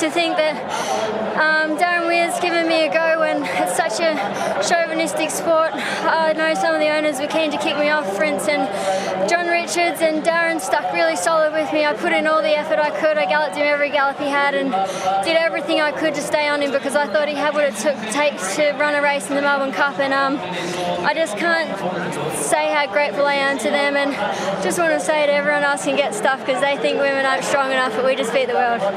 to think that um, Darren Weir's given me a go when it's such a chauvinistic sport. I know some of the owners were keen to kick me off, for instance. John Richards and Darren stuck really solid with me. I put in all the effort I could. I galloped him every gallop he had and did everything I could to stay on him because I thought he had what it took takes to run a race in the Melbourne Cup. And um, I just can't say how grateful I am to them and just want to say to everyone else can get stuff because they think women aren't strong enough, but we just beat the world.